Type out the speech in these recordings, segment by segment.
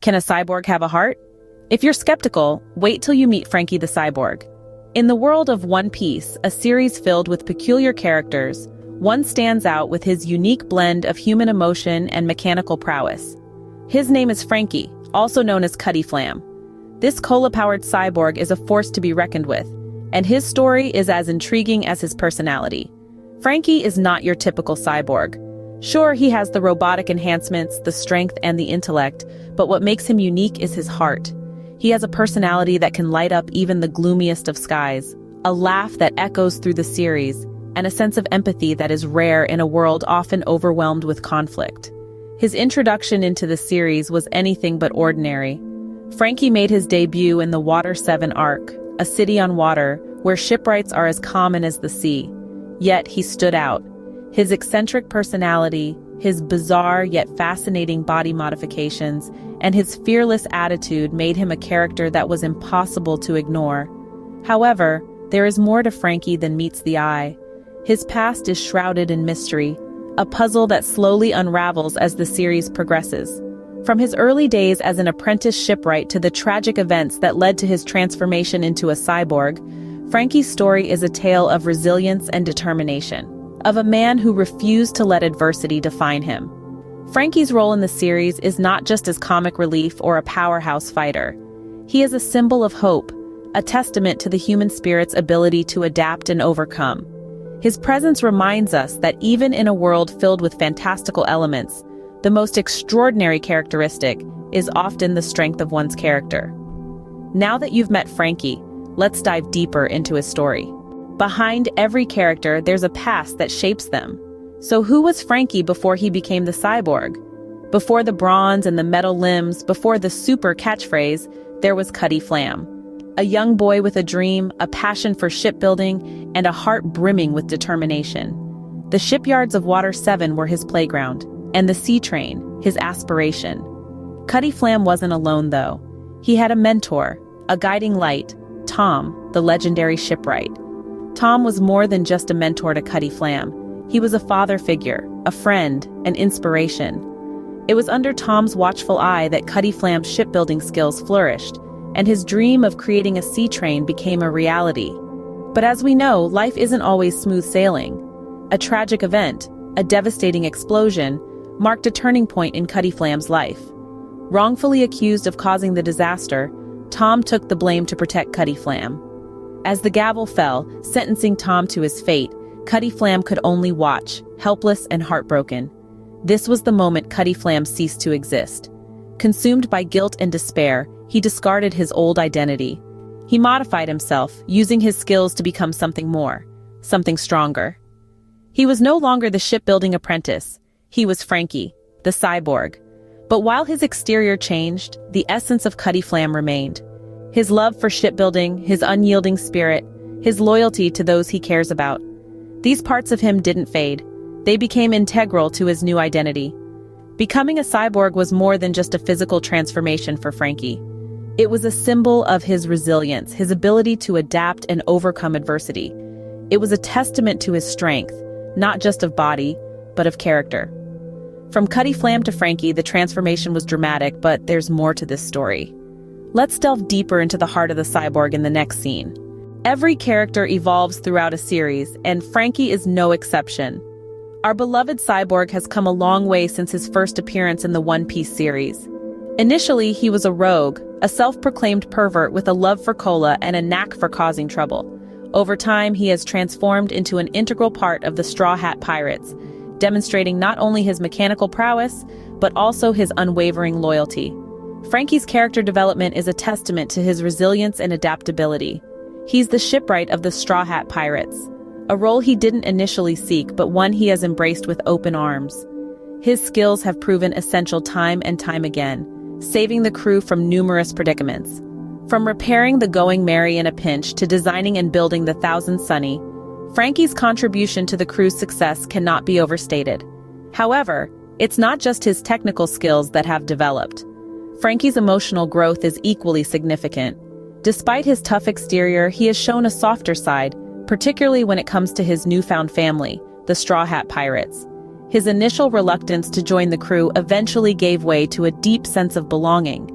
Can a cyborg have a heart? If you're skeptical, wait till you meet Franky the Cyborg. In the world of One Piece, a series filled with peculiar characters, one stands out with his unique blend of human emotion and mechanical prowess. His name is Franky, also known as Cutty Flam. This cola-powered cyborg is a force to be reckoned with, and his story is as intriguing as his personality. Franky is not your typical cyborg. Sure, he has the robotic enhancements, the strength, and the intellect, but what makes him unique is his heart. He has a personality that can light up even the gloomiest of skies, a laugh that echoes through the series, and a sense of empathy that is rare in a world often overwhelmed with conflict. His introduction into the series was anything but ordinary. Franky made his debut in the Water 7 arc, a city on water where shipwrights are as common as the sea. Yet he stood out. His eccentric personality, his bizarre yet fascinating body modifications, and his fearless attitude made him a character that was impossible to ignore. However, there is more to Franky than meets the eye. His past is shrouded in mystery, a puzzle that slowly unravels as the series progresses. From his early days as an apprentice shipwright to the tragic events that led to his transformation into a cyborg, Franky's story is a tale of resilience and determination, of a man who refused to let adversity define him. Franky's role in the series is not just as comic relief or a powerhouse fighter. He is a symbol of hope, a testament to the human spirit's ability to adapt and overcome. His presence reminds us that even in a world filled with fantastical elements, the most extraordinary characteristic is often the strength of one's character. Now that you've met Franky, let's dive deeper into his story. Behind every character, there's a past that shapes them, so who was Franky before he became the cyborg? Before the bronze and the metal limbs, before the super catchphrase, there was Cutty Flam. A young boy with a dream, a passion for shipbuilding, and a heart brimming with determination. The shipyards of Water 7 were his playground, and the sea train, his aspiration. Cutty Flam wasn't alone, though. He had a mentor, a guiding light, Tom, the legendary shipwright. Tom was more than just a mentor to Cutty Flam. He was a father figure, a friend, an inspiration. It was under Tom's watchful eye that Cutty Flam's shipbuilding skills flourished, and his dream of creating a sea train became a reality. But as we know, life isn't always smooth sailing. A tragic event, a devastating explosion, marked a turning point in Cutty Flam's life. Wrongfully accused of causing the disaster, Tom took the blame to protect Cutty Flam. As the gavel fell, sentencing Tom to his fate, Cutty Flam could only watch, helpless and heartbroken. This was the moment Cutty Flam ceased to exist. Consumed by guilt and despair, he discarded his old identity. He modified himself, using his skills to become something more, something stronger. He was no longer the shipbuilding apprentice. He was Franky, the cyborg. But while his exterior changed, the essence of Cutty Flam remained. His love for shipbuilding, his unyielding spirit, his loyalty to those he cares about. These parts of him didn't fade. They became integral to his new identity. Becoming a cyborg was more than just a physical transformation for Franky. It was a symbol of his resilience, his ability to adapt and overcome adversity. It was a testament to his strength, not just of body, but of character. From Cutty Flam to Franky, the transformation was dramatic, but there's more to this story. Let's delve deeper into the heart of the cyborg in the next scene. Every character evolves throughout a series, and Franky is no exception. Our beloved Cyborg has come a long way since his first appearance in the One Piece series. Initially, he was a rogue, a self-proclaimed pervert with a love for cola and a knack for causing trouble. Over time, he has transformed into an integral part of the Straw Hat Pirates, demonstrating not only his mechanical prowess, but also his unwavering loyalty. Franky's character development is a testament to his resilience and adaptability. He's the shipwright of the Straw Hat Pirates, a role he didn't initially seek but one he has embraced with open arms. His skills have proven essential time and time again, saving the crew from numerous predicaments. From repairing the Going Merry in a pinch to designing and building the Thousand Sunny, Franky's contribution to the crew's success cannot be overstated. However, it's not just his technical skills that have developed. Franky's emotional growth is equally significant. Despite his tough exterior, he has shown a softer side, particularly when it comes to his newfound family, the Straw Hat Pirates. his initial reluctance to join the crew eventually gave way to a deep sense of belonging.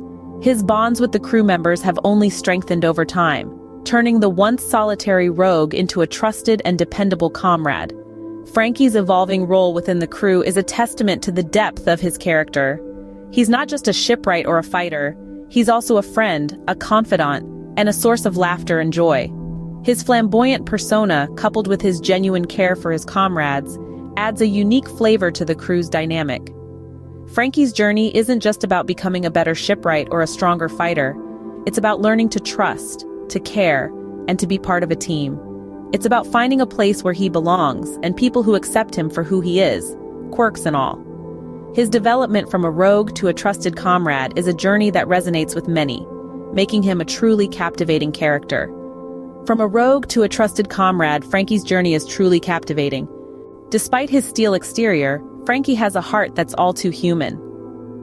His bonds with the crew members have only strengthened over time, turning the once solitary rogue into a trusted and dependable comrade. Franky's evolving role within the crew is a testament to the depth of his character. He's not just a shipwright or a fighter, he's also a friend, a confidant, and a source of laughter and joy. His flamboyant persona, coupled with his genuine care for his comrades, adds a unique flavor to the crew's dynamic. Franky's journey isn't just about becoming a better shipwright or a stronger fighter. It's about learning to trust, to care, and to be part of a team. It's about finding a place where he belongs and people who accept him for who he is, quirks and all. His development from a rogue to a trusted comrade is a journey that resonates with many, making him a truly captivating character. From a rogue to a trusted comrade, Franky's journey is truly captivating. Despite his steel exterior, Franky has a heart that's all too human.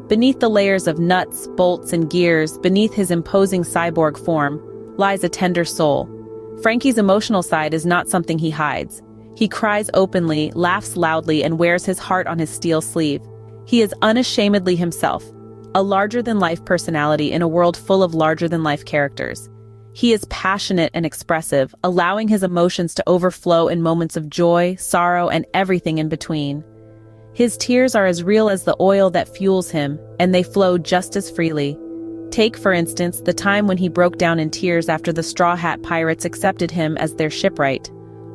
Beneath the layers of nuts, bolts, and gears, beneath his imposing cyborg form, lies a tender soul. Franky's emotional side is not something he hides. He cries openly, laughs loudly, and wears his heart on his steel sleeve. He is unashamedly himself, a larger-than-life personality in a world full of larger-than-life characters. He is passionate and expressive, allowing his emotions to overflow in moments of joy, sorrow, and everything in between. His tears are as real as the oil that fuels him, and they flow just as freely. Take, for instance, the time when he broke down in tears after the Straw Hat Pirates accepted him as their shipwright,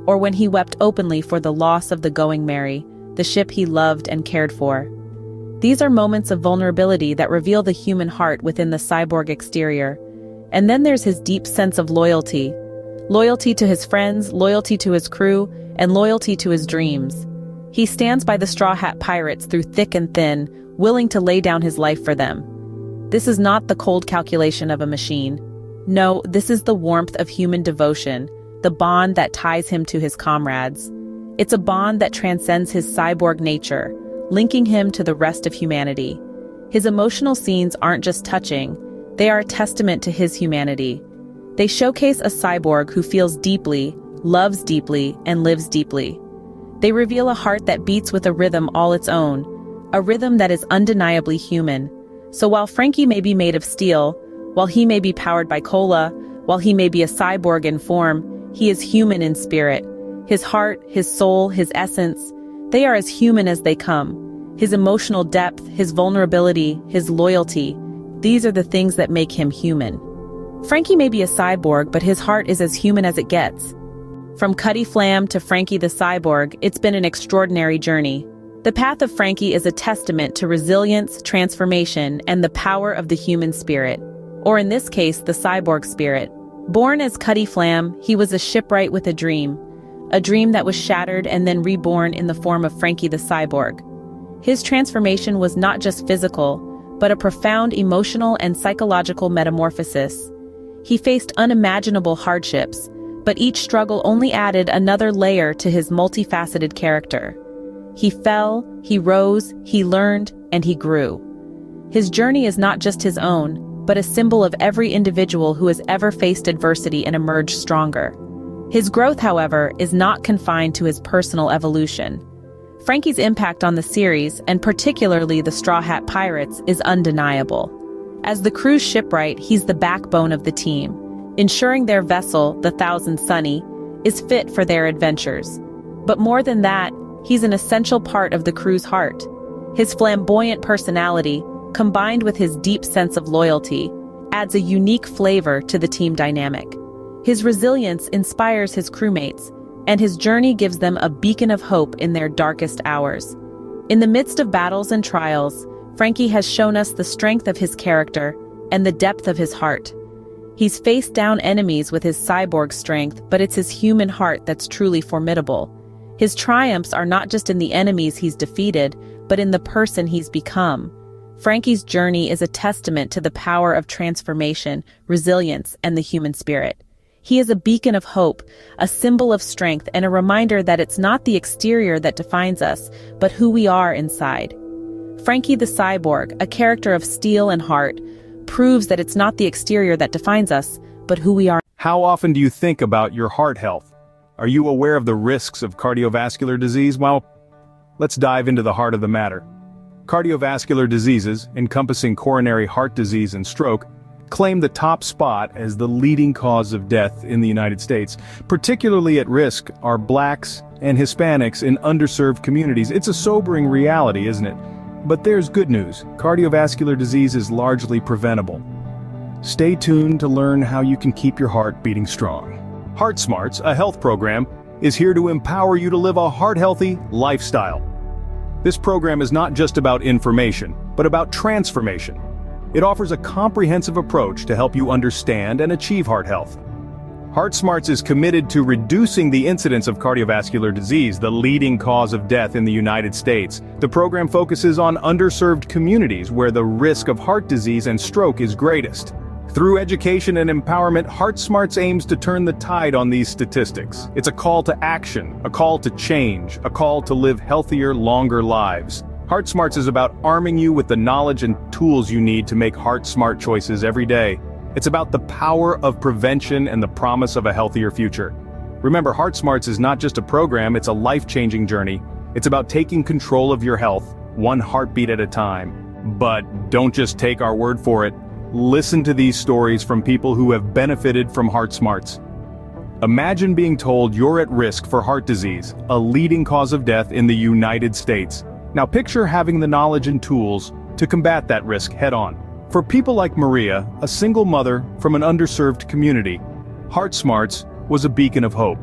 or when he wept openly for the loss of the Going Merry, the ship he loved and cared for. These are moments of vulnerability that reveal the human heart within the cyborg exterior. And then there's his deep sense of loyalty. Loyalty to his friends, loyalty to his crew, and loyalty to his dreams. He stands by the Straw Hat Pirates through thick and thin, willing to lay down his life for them. This is not the cold calculation of a machine. No, this is the warmth of human devotion, the bond that ties him to his comrades. It's a bond that transcends his cyborg nature, linking him to the rest of humanity. His emotional scenes aren't just touching, they are a testament to his humanity. They showcase a cyborg who feels deeply, loves deeply, and lives deeply. They reveal a heart that beats with a rhythm all its own, a rhythm that is undeniably human, so while Franky may be made of steel, while he may be powered by cola, while he may be a cyborg in form, he is human in spirit. His heart, his soul, his essence, they are as human as they come. His emotional depth, his vulnerability, his loyalty, these are the things that make him human. Franky may be a cyborg, but his heart is as human as it gets. From Cutty Flam to Franky the Cyborg, it's been an extraordinary journey. The path of Franky is a testament to resilience, transformation, and the power of the human spirit. Or in this case, the cyborg spirit. Born as Cutty Flam, he was a shipwright with a dream. A dream that was shattered and then reborn in the form of Franky the Cyborg. His transformation was not just physical, but a profound emotional and psychological metamorphosis. He faced unimaginable hardships, but each struggle only added another layer to his multifaceted character. He fell, he rose, he learned, and he grew. His journey is not just his own, but a symbol of every individual who has ever faced adversity and emerged stronger. His growth, however, is not confined to his personal evolution. Franky's impact on the series, and particularly the Straw Hat Pirates, is undeniable. As the crew's shipwright, he's the backbone of the team, ensuring their vessel, the Thousand Sunny, is fit for their adventures. But more than that, He's an essential part of the crew's heart. His flamboyant personality, combined with his deep sense of loyalty, adds a unique flavor to the team dynamic. His resilience inspires his crewmates, and his journey gives them a beacon of hope in their darkest hours. In the midst of battles and trials, Franky has shown us the strength of his character and the depth of his heart. He's faced down enemies with his cyborg strength, but it's his human heart that's truly formidable. His triumphs are not just in the enemies he's defeated, but in the person he's become. Franky's journey is a testament to the power of transformation, resilience, and the human spirit. He is a beacon of hope, a symbol of strength, and a reminder that it's not the exterior that defines us, but who we are inside. Franky the Cyborg, a character of steel and heart, proves that it's not the exterior that defines us, but who we are. How often do you think about your heart health? Are you aware of the risks of cardiovascular disease? Well, let's dive into the heart of the matter. Cardiovascular diseases, encompassing coronary heart disease and stroke, claim the top spot as the leading cause of death in the United States. Particularly at risk are blacks and Hispanics in underserved communities. It's a sobering reality, isn't it? But there's good news. Cardiovascular disease is largely preventable. Stay tuned to learn how you can keep your heart beating strong. Heart Smarts, a health program, is here to empower you to live a heart-healthy lifestyle. This program is not just about information, but about transformation. It offers a comprehensive approach to help you understand and achieve heart health. Heart Smarts is committed to reducing the incidence of cardiovascular disease, the leading cause of death in the United States. The program focuses on underserved communities where the risk of heart disease and stroke is greatest. Through education and empowerment, Heart Smarts aims to turn the tide on these statistics. It's a call to action, a call to change, a call to live healthier, longer lives. Heart Smarts is about arming you with the knowledge and tools you need to make heart-smart choices every day. It's about the power of prevention and the promise of a healthier future. Remember, Heart Smarts is not just a program, it's a life-changing journey. It's about taking control of your health, one heartbeat at a time. But don't just take our word for it. Listen to these stories from people who have benefited from Heart Smarts. Imagine being told you're at risk for heart disease, a leading cause of death in the United States. Now picture having the knowledge and tools to combat that risk head-on. For people like Maria, a single mother from an underserved community, Heart Smarts was a beacon of hope.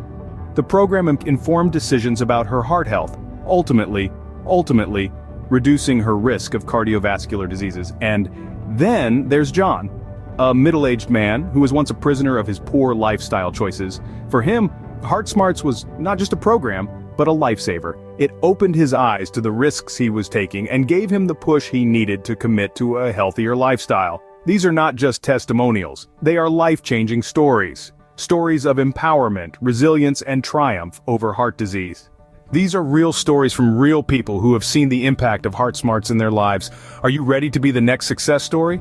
The program informed decisions about her heart health, ultimately, ultimately, reducing her risk of cardiovascular diseases. And then there's John, a middle-aged man who was once a prisoner of his poor lifestyle choices. For him, Heart Smarts was not just a program, but a lifesaver. It opened his eyes to the risks he was taking and gave him the push he needed to commit to a healthier lifestyle. These are not just testimonials, they are life-changing stories. Stories of empowerment, resilience, and triumph over heart disease. These are real stories from real people who have seen the impact of Heart Smarts in their lives. Are you ready to be the next success story?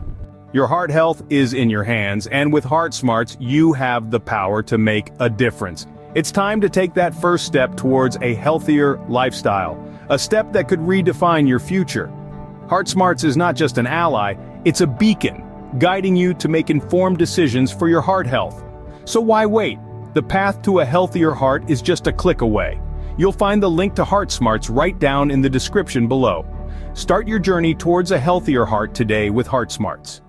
Your heart health is in your hands, and with Heart Smarts, you have the power to make a difference. It's time to take that first step towards a healthier lifestyle, a step that could redefine your future. Heart Smarts is not just an ally, it's a beacon, guiding you to make informed decisions for your heart health. So why wait? The path to a healthier heart is just a click away. You'll find the link to Heart Smarts right down in the description below. Start your journey towards a healthier heart today with Heart Smarts.